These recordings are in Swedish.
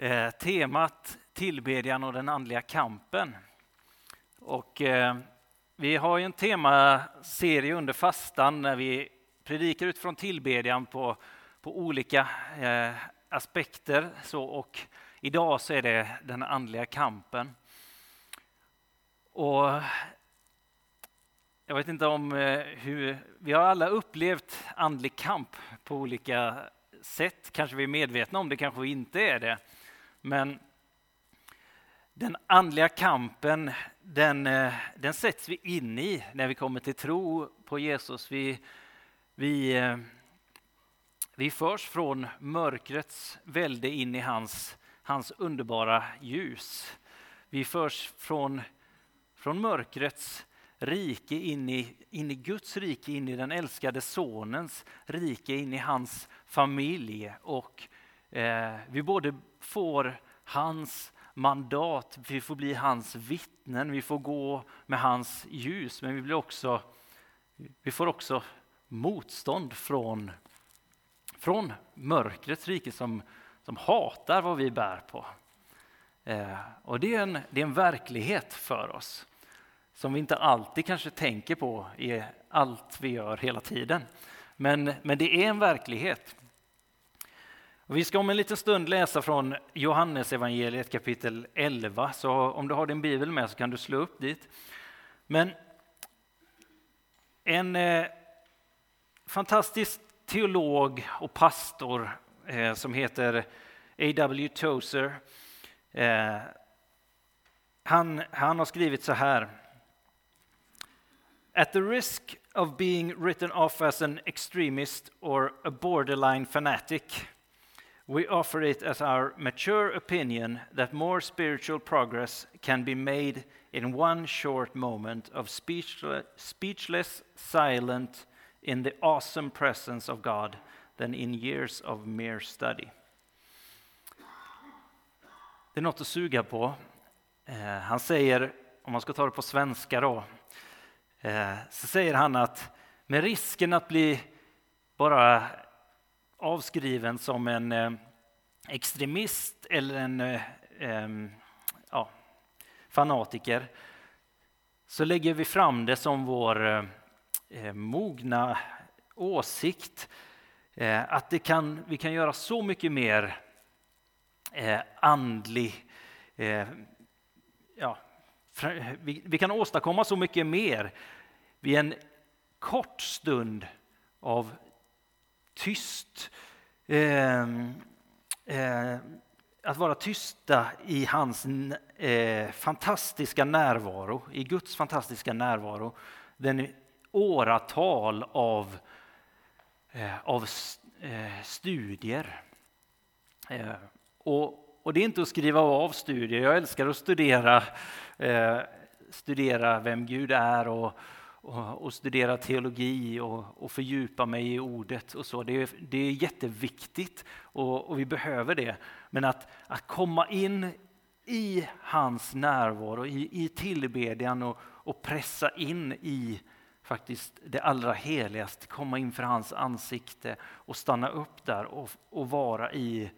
eh, temat tillbedjan och den andliga kampen. Och, eh, vi har ju en temaserie under fastan när vi predikar utifrån tillbedjan på, på olika eh, aspekter. Så, och idag så är det den andliga kampen. Och jag vet inte om eh, hur... Vi har alla upplevt andlig kamp på olika sätt. Kanske vi är medvetna om det, kanske vi inte är det. Men den andliga kampen, den, eh, den sätts vi in i när vi kommer till tro på Jesus. Vi, vi, eh, vi förs från mörkrets välde in i hans, hans underbara ljus. Vi förs från, från mörkrets rike in i, in i Guds rike, in i den älskade sonens rike, in i hans familj. Och eh, vi både får hans mandat, vi får bli hans vittnen, vi får gå med hans ljus, men vi, blir också, vi får också motstånd från, från mörkrets rike som, som hatar vad vi bär på. Eh, och det är, en, det är en verklighet för oss som vi inte alltid kanske tänker på i allt vi gör hela tiden. Men, men det är en verklighet. Och vi ska om en liten stund läsa från Johannes evangeliet kapitel 11, så om du har din bibel med så kan du slå upp dit. Men en eh, fantastisk teolog och pastor eh, som heter A.W. Tozer, eh, han, han har skrivit så här. At the risk of being written off as an extremist or a borderline fanatic, we offer it as our mature opinion that more spiritual progress can be made in one short moment of speechless, speechless silent in the awesome presence of God than in years of mere study. Det är något att suga på. Eh, han säger, om man ska ta det på svenska då, Eh, så säger han att med risken att bli bara avskriven som en eh, extremist eller en eh, ja, fanatiker så lägger vi fram det som vår eh, eh, mogna åsikt eh, att det kan, vi kan göra så mycket mer andlig ja, vi, vi kan åstadkomma så mycket mer. Vid en kort stund av tyst eh, eh, att vara tysta i hans eh, fantastiska närvaro, i Guds fantastiska närvaro. Den åratal av, eh, av eh, studier. Eh, och och det är inte att skriva av studier. Jag älskar att studera, studera vem Gud är och, och, och studera teologi och, och, fördjupa mig i ordet. och så. Det är, det är jätteviktigt och, och vi behöver det. Men att, att komma in i hans närvaro, i, i tillbedjan och, och pressa in i faktiskt det allra heligaste, komma in för hans ansikte och stanna upp där och, och vara i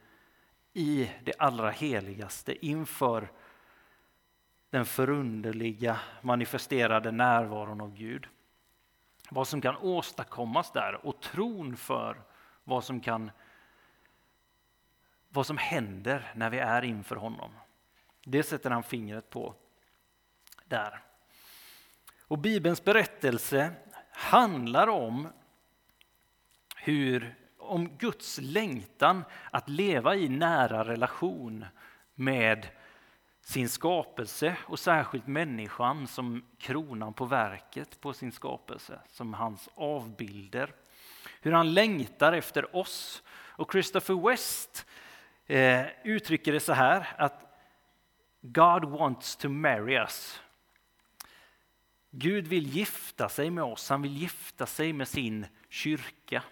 i det allra heligaste inför den förunderliga manifesterade närvaron av Gud. Vad som kan åstadkommas där och tron för vad som kan vad som händer när vi är inför honom. Det sätter han fingret på där. Och Bibelns berättelse handlar om hur om Guds längtan att leva i nära relation med sin skapelse och särskilt människan som kronan på verket på sin skapelse, som hans avbilder. Hur han längtar efter oss. Och Christopher West eh, uttrycker det så här att God wants to marry us. Gud vill gifta sig med oss, han vill gifta sig med sin kyrka.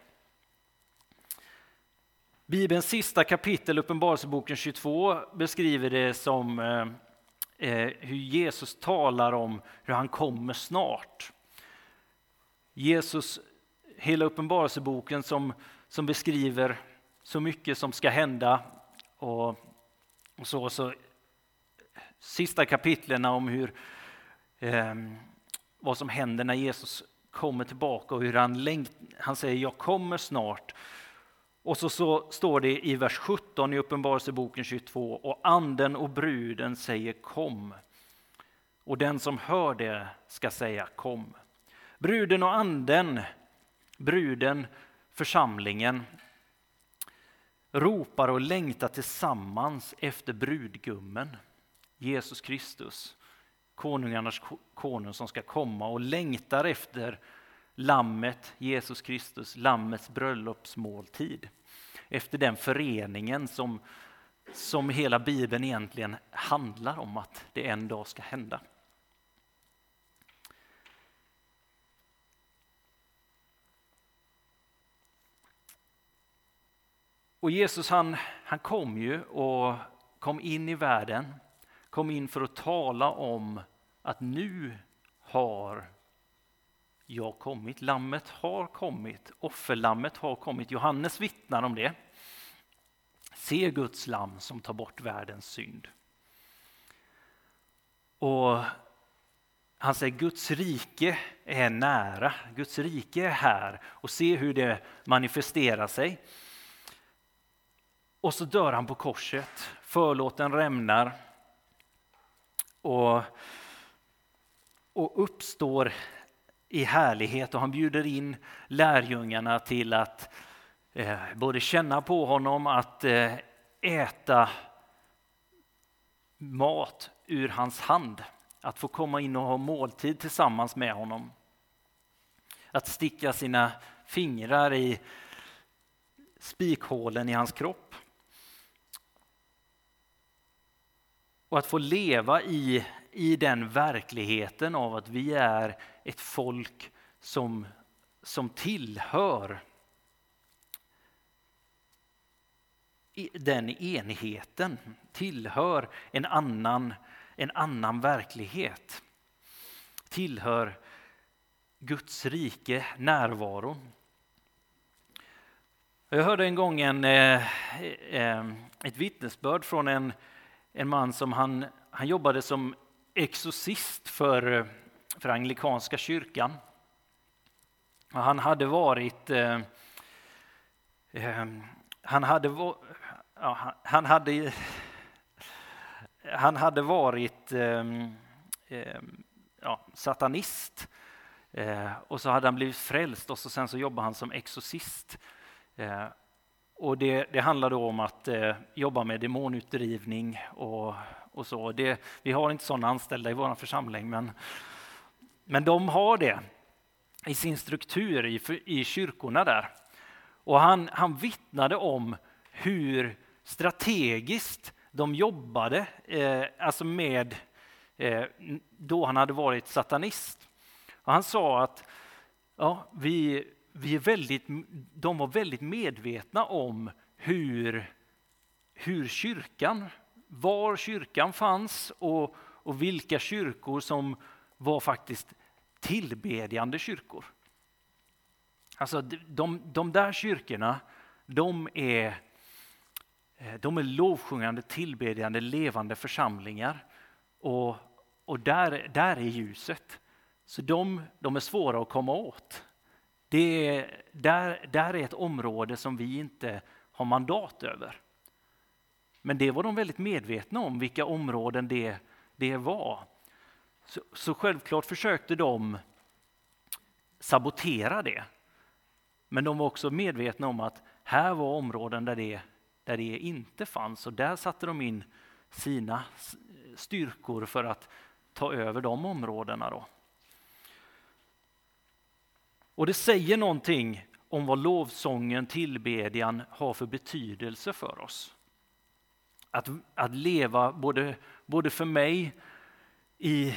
Bibelns sista kapitel, Uppenbarelseboken 22, beskriver det som eh, eh, hur Jesus talar om hur han kommer snart. Jesus, hela Uppenbarelseboken som, som beskriver så mycket som ska hända och Så, så, sista kapitlen om hur, eh, vad som händer när Jesus kommer tillbaka och hur han, längt, han säger jag kommer snart. Och så, så står det i vers 17 i Uppenbarelseboken 22 och anden och bruden säger kom. Och den som hör det ska säga kom. Bruden och anden, bruden, församlingen, ropar och längtar tillsammans efter brudgummen, Jesus Kristus, konungarnas konung som ska komma och längtar efter lammet, Jesus Kristus, lammets bröllopsmåltid. Efter den föreningen som, som hela Bibeln egentligen handlar om att det en dag ska hända. Och Jesus han, han kom ju och kom in i världen, kom in för att tala om att nu har jag kommit. Lammet har kommit, offerlammet har kommit. Johannes vittnar om det. Se Guds lamm som tar bort världens synd. Och han säger Guds rike är nära, Guds rike är här och se hur det manifesterar sig. Och så dör han på korset, förlåten rämnar och, och uppstår i härlighet och han bjuder in lärjungarna till att eh, både känna på honom, att eh, äta mat ur hans hand, att få komma in och ha måltid tillsammans med honom. Att sticka sina fingrar i spikhålen i hans kropp. Och att få leva i, i den verkligheten av att vi är ett folk som, som tillhör den enigheten, tillhör en annan, en annan verklighet. Tillhör Guds rike, närvaron. Jag hörde en gång en, eh, eh, ett vittnesbörd från en en man som han, han jobbade som exorcist för, eh, för anglikanska kyrkan. Han hade varit eh, eh, han hade, ja, han hade, han hade varit eh, eh, ja, satanist eh, och så hade han blivit frälst och så sen så jobbade han som exorcist. Eh, och det, det handlar då om att eh, jobba med demonutdrivning och, och så. Det, vi har inte sådana anställda i vår församling, men, men de har det i sin struktur i, i kyrkorna där. Och han, han vittnade om hur strategiskt de jobbade eh, alltså med eh, då han hade varit satanist. Och han sa att ja, vi, vi är väldigt, de var väldigt medvetna om hur, hur kyrkan, var kyrkan fanns och, och vilka kyrkor som var faktiskt tillbedjande kyrkor. Alltså de, de där kyrkorna, de är, eh, de är lovsjungande, tillbedjande, levande församlingar. Och, och där, där är ljuset. Så de, de är svåra att komma åt. Det är, där, där är ett område som vi inte har mandat över. Men det var de väldigt medvetna om, vilka områden det, det var. Så, så självklart försökte de sabotera det. Men de var också medvetna om att här var områden där det, där det inte fanns och där satte de in sina styrkor för att ta över de områdena. Då. Och det säger någonting om vad lovsången, tillbedjan har för betydelse för oss. Att, att leva både, både för mig i,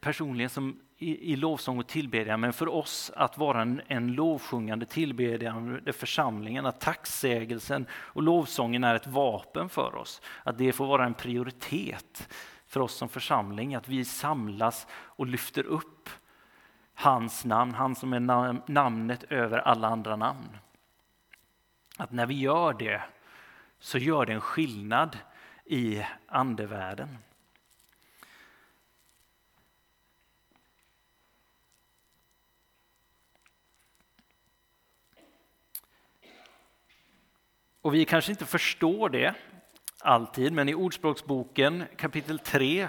personligen som i, i lovsång och tillbedjan, men för oss att vara en, en lovsjungande tillbedjande församlingen, att tacksägelsen och lovsången är ett vapen för oss. Att det får vara en prioritet för oss som församling, att vi samlas och lyfter upp hans namn, han som är namnet över alla andra namn. Att när vi gör det så gör det en skillnad i andevärlden. Och vi kanske inte förstår det alltid, men i Ordspråksboken kapitel 3,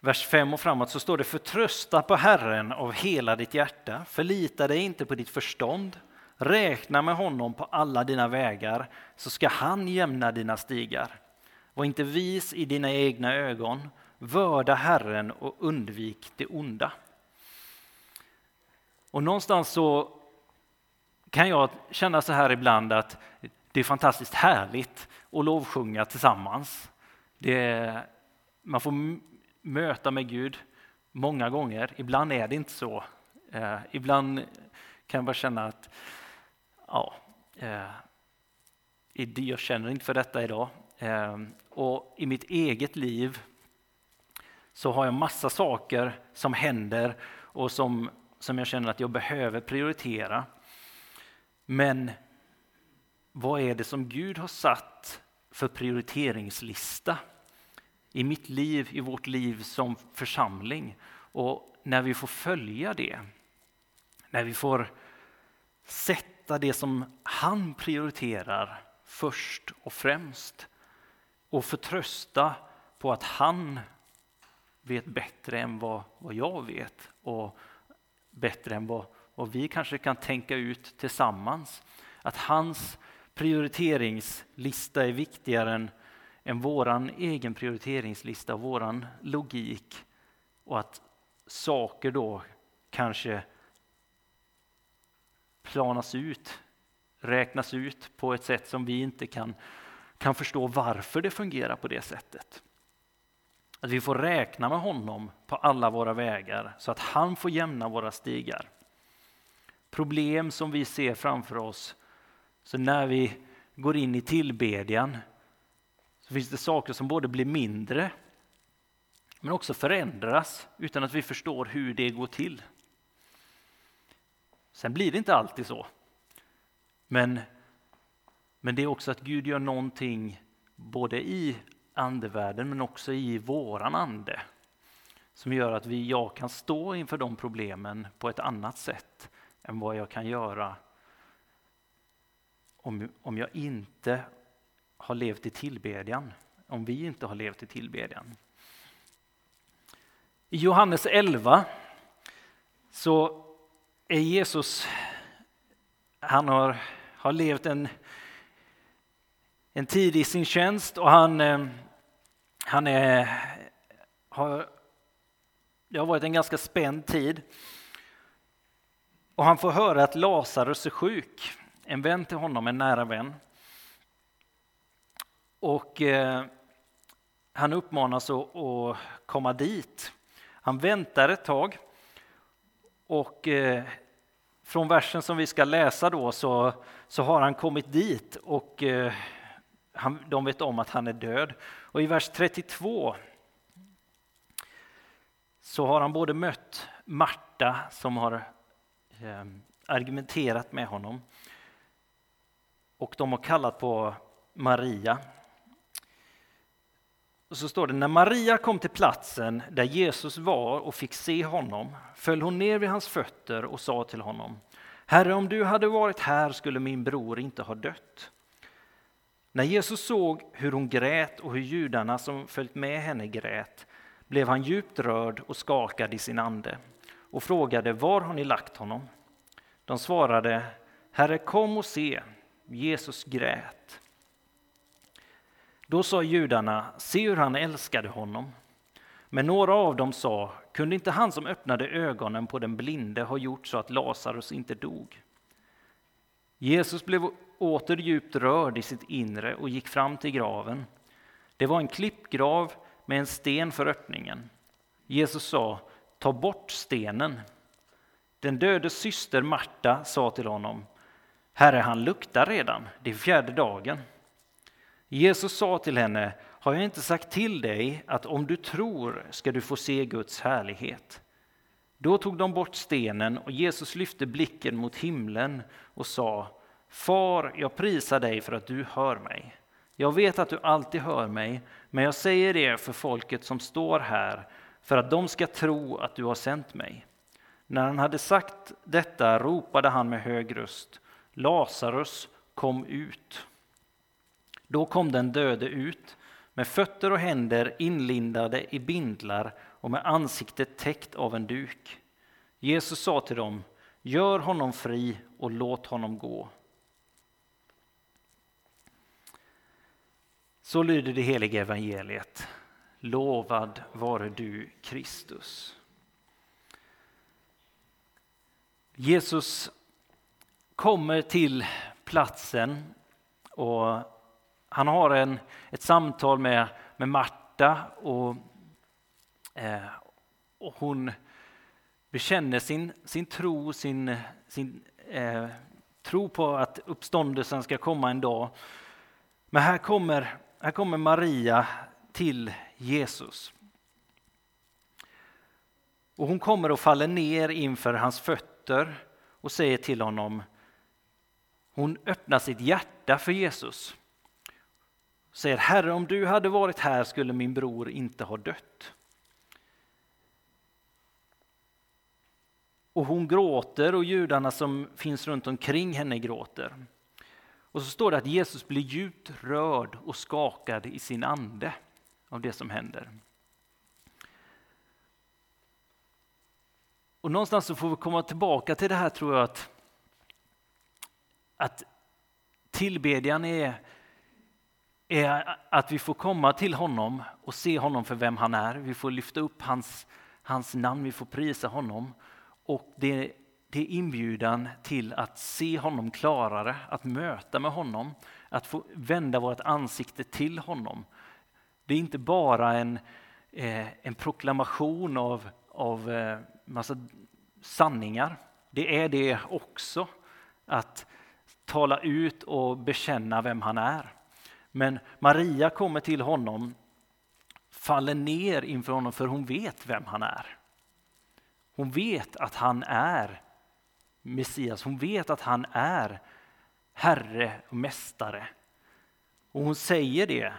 vers 5 och framåt så står det förtrösta på Herren av hela ditt hjärta, förlita dig inte på ditt förstånd, räkna med honom på alla dina vägar så ska han jämna dina stigar. Var inte vis i dina egna ögon, vörda Herren och undvik det onda. Och någonstans så kan jag känna så här ibland att det är fantastiskt härligt att lovsjunga tillsammans. Är, man får möta med Gud många gånger. Ibland är det inte så. Eh, ibland kan jag bara känna att ja, eh, jag känner inte för detta idag. Eh, och i mitt eget liv så har jag massa saker som händer och som, som jag känner att jag behöver prioritera. Men vad är det som Gud har satt för prioriteringslista i mitt liv, i vårt liv som församling? Och när vi får följa det, när vi får sätta det som han prioriterar först och främst och förtrösta på att han vet bättre än vad, vad jag vet och bättre än vad, vad vi kanske kan tänka ut tillsammans. Att hans prioriteringslista är viktigare än, än våran egen prioriteringslista, våran logik och att saker då kanske planas ut, räknas ut på ett sätt som vi inte kan, kan förstå varför det fungerar på det sättet. Att vi får räkna med honom på alla våra vägar så att han får jämna våra stigar problem som vi ser framför oss. Så när vi går in i tillbedjan så finns det saker som både blir mindre men också förändras utan att vi förstår hur det går till. Sen blir det inte alltid så. Men, men det är också att Gud gör någonting både i andevärlden men också i våran ande som gör att vi, jag kan stå inför de problemen på ett annat sätt än vad jag kan göra om, om jag inte har levt i tillbedjan, om vi inte har levt i tillbedjan. I Johannes 11 så Jesus, han har, har levt en, en tid i sin tjänst och han, eh, han är, har, det har varit en ganska spänd tid. Och han får höra att Lazarus är sjuk, en vän till honom, en nära vän. Och eh, han uppmanas att, att, komma dit. Han väntar ett tag. Och eh, från versen som vi ska läsa då så, så har han kommit dit och eh, han, de vet om att han är död. Och i vers 32 så har han både mött Marta som har Eh, argumenterat med honom. Och de har kallat på Maria. Och så står det, när Maria kom till platsen där Jesus var och fick se honom föll hon ner vid hans fötter och sa till honom, Herre, om du hade varit här skulle min bror inte ha dött. När Jesus såg hur hon grät och hur judarna som följt med henne grät blev han djupt rörd och skakad i sin ande och frågade var har ni lagt honom? De svarade Herre, kom och se. Jesus grät. Då sa judarna, se hur han älskade honom. Men några av dem sa, kunde inte han som öppnade ögonen på den blinde ha gjort så att Lazarus inte dog? Jesus blev åter djupt rörd i sitt inre och gick fram till graven. Det var en klippgrav med en sten för öppningen. Jesus sa, ta bort stenen. Den dödes syster Marta sa till honom, Herre, han luktar redan, det är fjärde dagen. Jesus sa till henne, har jag inte sagt till dig att om du tror ska du få se Guds härlighet? Då tog de bort stenen och Jesus lyfte blicken mot himlen och sa, Far, jag prisar dig för att du hör mig. Jag vet att du alltid hör mig, men jag säger det för folket som står här, för att de ska tro att du har sänt mig. När han hade sagt detta ropade han med hög röst, Lazarus, kom ut. Då kom den döde ut, med fötter och händer inlindade i bindlar och med ansiktet täckt av en duk. Jesus sa till dem, gör honom fri och låt honom gå. Så lyder det heliga evangeliet. Lovad vare du Kristus. Jesus kommer till platsen och han har en, ett samtal med, med Marta och, eh, och hon bekänner sin, sin tro, sin, sin eh, tro på att uppståndelsen ska komma en dag. Men här kommer, här kommer Maria till Jesus. Och hon kommer och faller ner inför hans fötter och säger till honom, hon öppnar sitt hjärta för Jesus. Säger, Herre om du hade varit här skulle min bror inte ha dött. Och hon gråter och judarna som finns runt omkring henne gråter. Och så står det att Jesus blir djupt rörd och skakad i sin ande av det som händer. Och någonstans så får vi komma tillbaka till det här tror jag att, att tillbedjan är, är att vi får komma till honom och se honom för vem han är. Vi får lyfta upp hans, hans namn, vi får prisa honom. Och det, det är inbjudan till att se honom klarare, att möta med honom, att få vända vårt ansikte till honom. Det är inte bara en, eh, en proklamation av, av eh, massa sanningar. Det är det också, att tala ut och bekänna vem han är. Men Maria kommer till honom, faller ner inför honom för hon vet vem han är. Hon vet att han är Messias, hon vet att han är Herre och Mästare. Och hon säger det.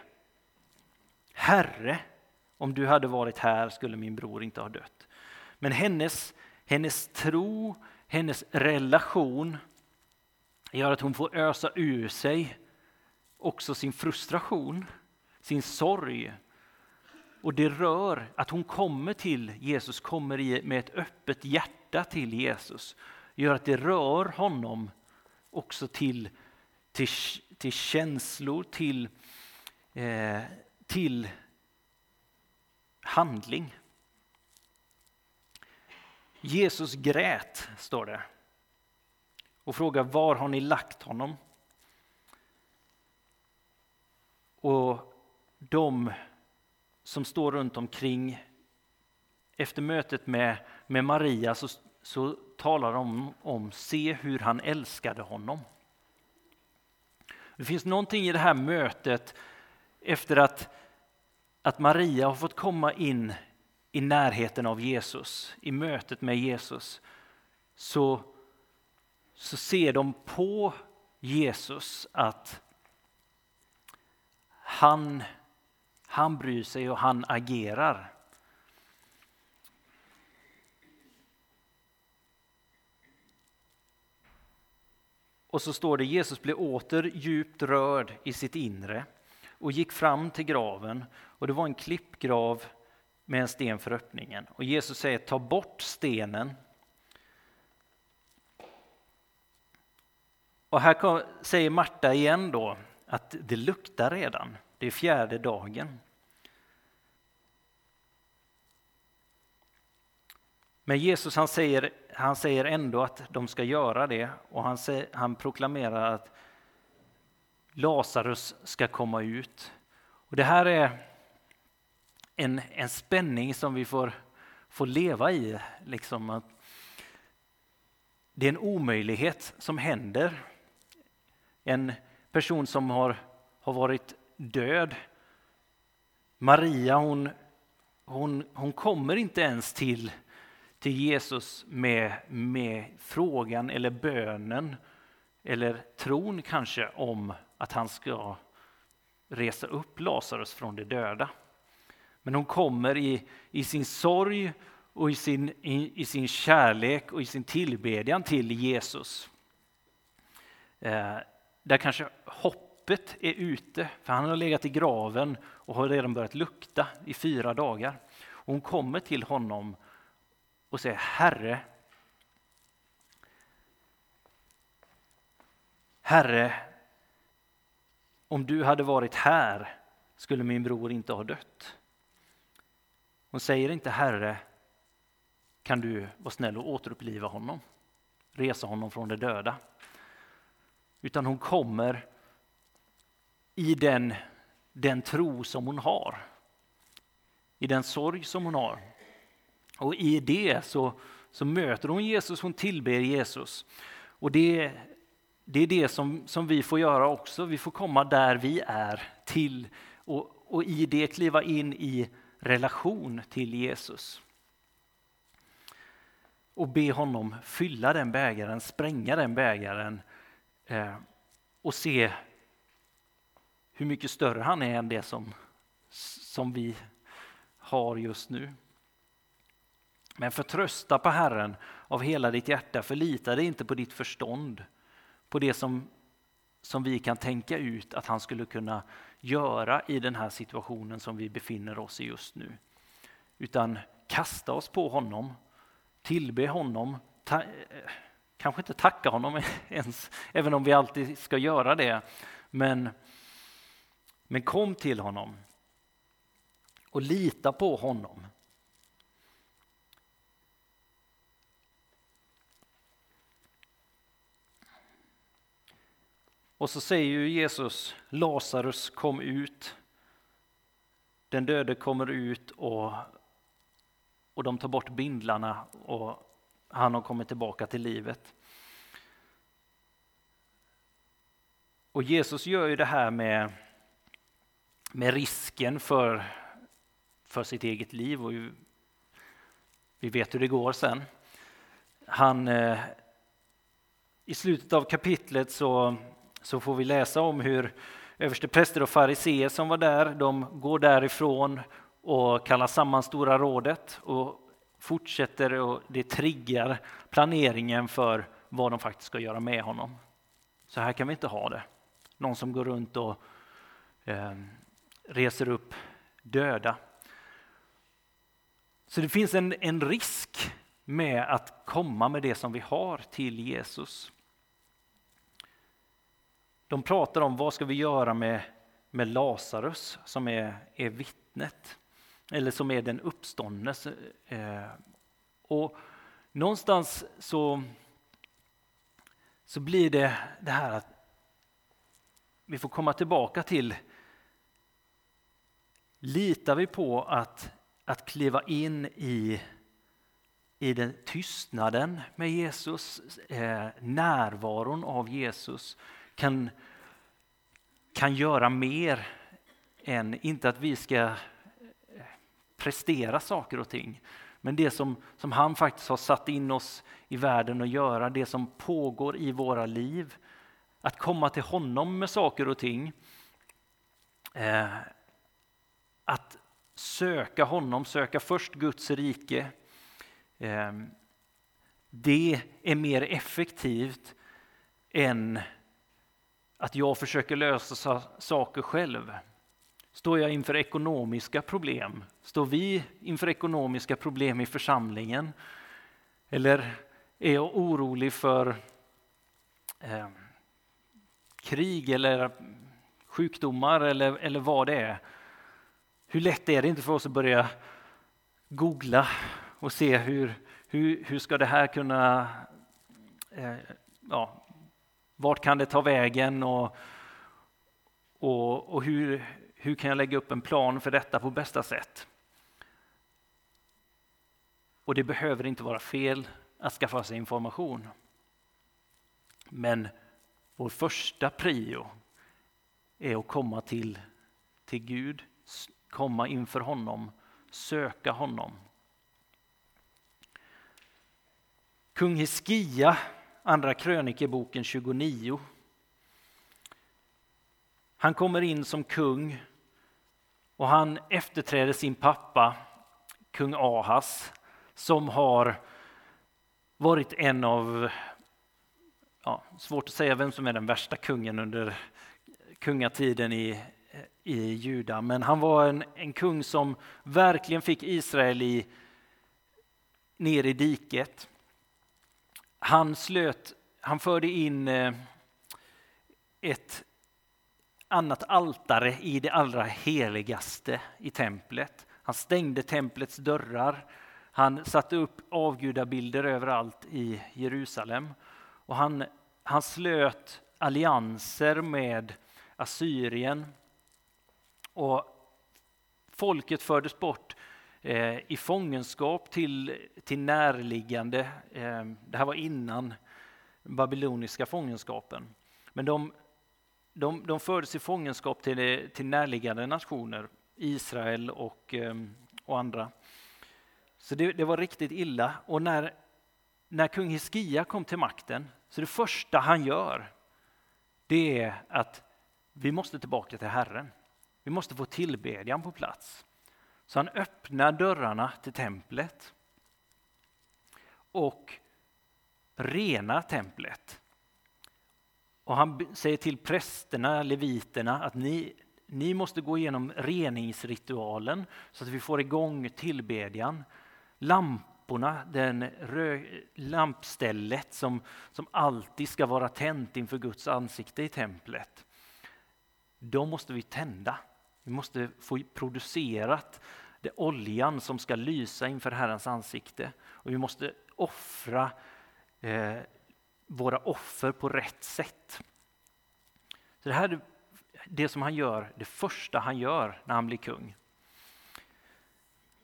Herre, om du hade varit här skulle min bror inte ha dött. Men hennes, hennes tro, hennes relation gör att hon får ösa ur sig också sin frustration, sin sorg, och det rör att hon kommer till Jesus, kommer med ett öppet hjärta till Jesus. Gör att det rör honom också till, till, till känslor, till, eh, till handling. Jesus grät, står det, och frågar var har ni lagt honom? Och de som står runt omkring. Efter mötet med, med Maria så, så talar de om, se hur han älskade honom. Det finns någonting i det här mötet efter att, att Maria har fått komma in i närheten av Jesus, i mötet med Jesus, så, så ser de på Jesus att han han bryr sig och han agerar. Och så står det Jesus blev åter djupt rörd i sitt inre och gick fram till graven och det var en klippgrav med en sten för öppningen. Och Jesus säger ta bort stenen. Och här säger Marta igen då att det luktar redan. Det är fjärde dagen. Men Jesus han säger, han säger ändå att de ska göra det och han, säger, han proklamerar att Lazarus ska komma ut. Och det här är en, en spänning som vi får, får leva i. Liksom att det är en omöjlighet som händer. En person som har, har varit död. Maria hon, hon, hon kommer inte ens till till Jesus med, med frågan eller bönen eller tron kanske om att han ska resa upp Lazarus från de döda. Men hon kommer i, i sin sorg och i sin, i, i sin kärlek och i sin tillbedjan till Jesus. Eh, där kanske hoppet är ute, för han har legat i graven och har redan börjat lukta i fyra dagar. Och hon kommer till honom och säger Herre, Herre, om du hade varit här skulle min bror inte ha dött. Hon säger inte Herre, kan du vara snäll och återuppliva honom, resa honom från de döda. Utan hon kommer i den, den tro som hon har, i den sorg som hon har. Och i det så, så möter hon Jesus, hon tillber Jesus. Och det, det är det som, som vi får göra också. Vi får komma där vi är till och, och i det kliva in i relation till Jesus. Och be honom fylla den bägaren, spränga den bägaren eh, och se hur mycket större han är än det som, som vi har just nu. Men förtrösta på Herren av hela ditt hjärta, förlita dig inte på ditt förstånd, på det som, som vi kan tänka ut att han skulle kunna göra i den här situationen som vi befinner oss i just nu. Utan kasta oss på honom, tillbe honom, ta, kanske inte tacka honom ens, även om vi alltid ska göra det. Men, men kom till honom och lita på honom. Och så säger ju Jesus, Lazarus kom ut. Den döde kommer ut och, och de tar bort bindlarna och han har kommit tillbaka till livet. Och Jesus gör ju det här med, med risken för, för sitt eget liv. Och vi vet hur det går sen. Han, eh, I slutet av kapitlet så så får vi läsa om hur överstepräster och fariseer som var där, de går därifrån och kallar samman Stora rådet och fortsätter och det triggar planeringen för vad de faktiskt ska göra med honom. Så här kan vi inte ha det. Någon som går runt och eh, reser upp döda. Så det finns en, en risk med att komma med det som vi har till Jesus. De pratar om vad ska vi göra med, med Lazarus som är, är vittnet, eller som är den uppståndne. Eh, och någonstans så, så blir det det här att vi får komma tillbaka till Litar vi på att, att kliva in i, i den tystnaden med Jesus, eh, närvaron av Jesus, kan, kan göra mer än, inte att vi ska eh, prestera saker och ting, men det som, som han faktiskt har satt in oss i världen att göra, det som pågår i våra liv. Att komma till honom med saker och ting. Eh, söka honom, söka först Guds rike. Ehm, det är mer effektivt än att jag försöker lösa saker själv. Står jag inför ekonomiska problem? Står vi inför ekonomiska problem i församlingen? Eller är jag orolig för eh, krig eller sjukdomar eller, eller vad det är? Hur lätt är det inte för oss att börja googla och se hur, hur, hur ska det här kunna eh, ja, vart kan det ta vägen och, och, och hur, hur kan jag lägga upp en plan för detta på bästa sätt? Och det behöver inte vara fel att skaffa sig information. Men vår första prio är att komma till, till Gud, komma inför honom, söka honom. Kung Hiskia Andra krönikeboken 29. Han kommer in som kung och han efterträder sin pappa, kung Ahas, som har varit en av, ja, svårt att säga vem som är den värsta kungen under kungatiden i, Eh, i Juda, men han var en, en kung som verkligen fick Israel i, ner i diket. Han, slöt, han förde in eh, ett annat altare i det allra heligaste i templet. Han stängde templets dörrar. Han satte upp avgudabilder överallt i Jerusalem. Och han, han slöt allianser med Assyrien. Och folket fördes bort eh, i fångenskap till, till närliggande, eh, det här var innan babyloniska fångenskapen. Men de, de, de fördes i fångenskap till, till närliggande nationer, Israel och, eh, och andra. Så det, det, var riktigt illa. Och när, när kung Hiskia kom till makten, så det första han gör, det är att vi måste tillbaka till Herren. Vi måste få tillbedjan på plats. Så han öppnar dörrarna till templet och renar templet. Och han säger till prästerna, leviterna, att ni, ni måste gå igenom reningsritualen så att vi får igång tillbedjan. Lamporna, den rö, lampstället som, som alltid ska vara tänt inför Guds ansikte i templet. De måste vi tända. Vi måste få producerat det oljan som ska lysa inför Herrens ansikte. Och vi måste offra eh, våra offer på rätt sätt. Så det här är det som han gör, det första han gör när han blir kung.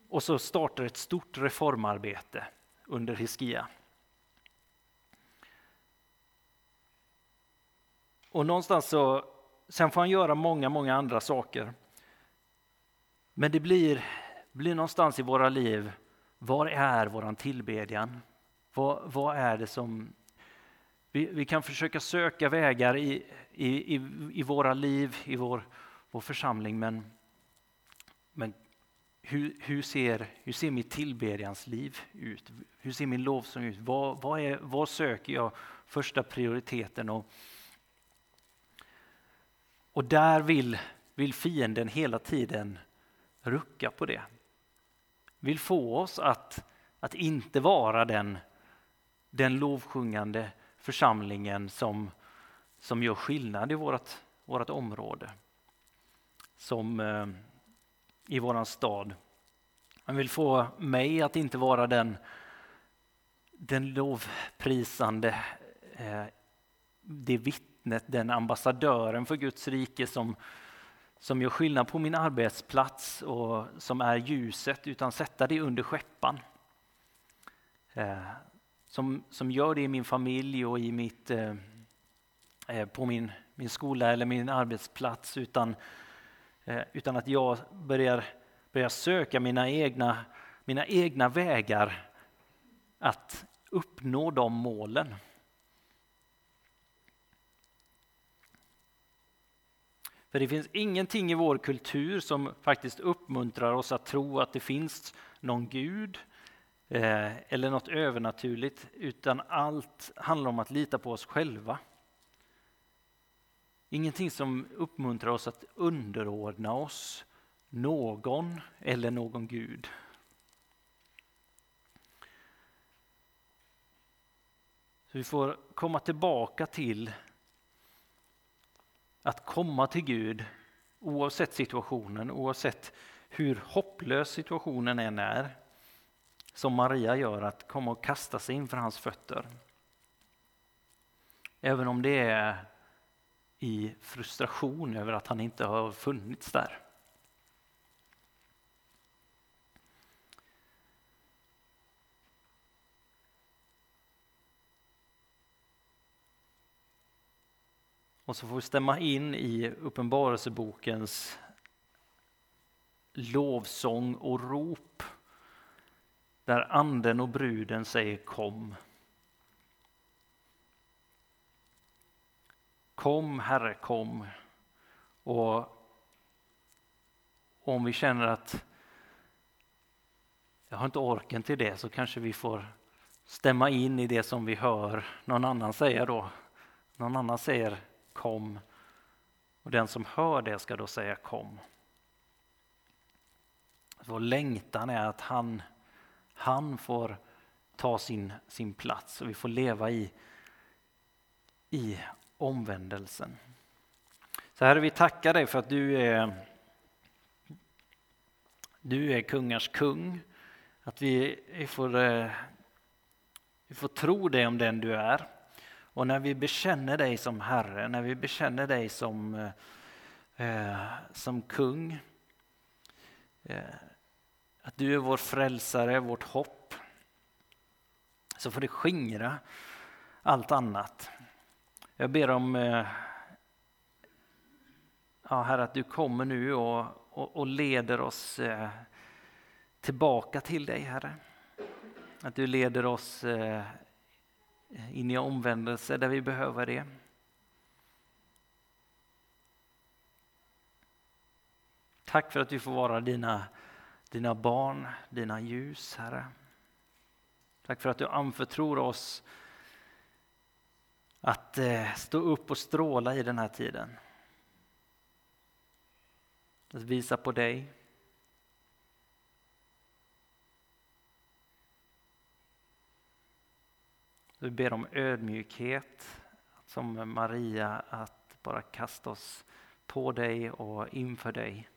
Och så startar ett stort reformarbete under Hiskia. Och någonstans så, sen får han göra många, många andra saker. Men det blir, blir någonstans i våra liv, var är våran tillbedjan? Vad, vad är det som... Vi, vi kan försöka söka vägar i, i, i, i våra liv, i vår, vår församling, men, men hur, hur, ser, hur ser mitt tillbedjans liv ut? Hur ser min lovsång ut? Vad, vad, är, vad söker jag första prioriteten? Och, och där vill, vill fienden hela tiden rucka på det. Vill få oss att, att inte vara den, den lovsjungande församlingen som, som gör skillnad i vårt, vårt område. Som eh, i våran stad. Han vill få mig att inte vara den, den lovprisande, eh, det vittnet, den ambassadören för Guds rike som, som gör skillnad på min arbetsplats och som är ljuset, utan sätta det under skeppan. Eh, som, som gör det i min familj och i mitt, eh, eh på min, min skola eller min arbetsplats, utan, eh, utan att jag börjar, börjar söka mina egna, mina egna vägar att uppnå de målen. För det finns ingenting i vår kultur som faktiskt uppmuntrar oss att tro att det finns någon Gud eh, eller något övernaturligt, utan allt handlar om att lita på oss själva. Ingenting som uppmuntrar oss att underordna oss någon eller någon Gud. Så vi får komma tillbaka till att komma till Gud oavsett situationen, oavsett hur hopplös situationen än är. Som Maria gör, att komma och kasta sig inför hans fötter. Även om det är i frustration över att han inte har funnits där. Och så får vi stämma in i Uppenbarelsebokens lovsång och rop. Där anden och bruden säger kom. Kom Herre, kom. Och om vi känner att jag har inte orken till det så kanske vi får stämma in i det som vi hör någon annan säga då. Någon annan säger kom och den som hör det ska då säga kom. Vår längtan är att han, han får ta sin, sin plats och vi får leva i, i omvändelsen. Så Herre, vi tackar dig för att du är, du är kungars kung. Att vi, vi, får, eh, vi får tro dig om den du är. Och när vi bekänner dig som Herre, när vi bekänner dig som, eh, eh, som kung, eh, att du är vår frälsare, vårt hopp, så får det skingra allt annat. Jag ber om eh, ja, Herre, att du kommer nu och, och, och leder oss eh, tillbaka till dig, Herre. Att du leder oss eh, Eh, in i omvändelse där vi behöver det. Tack för att vi får vara dina, dina barn, dina ljus, Herre. Tack för att du anförtror oss att eh, stå upp och stråla i den här tiden. Att visa på dig. Vi ber om ödmjukhet, som Maria, att bara kasta oss på dig och inför dig.